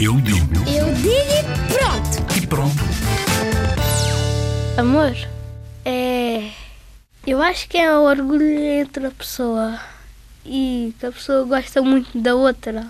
Eu digo Eu digo e pronto. e pronto. Amor é. Eu acho que é o orgulho entre a pessoa e que a pessoa gosta muito da outra.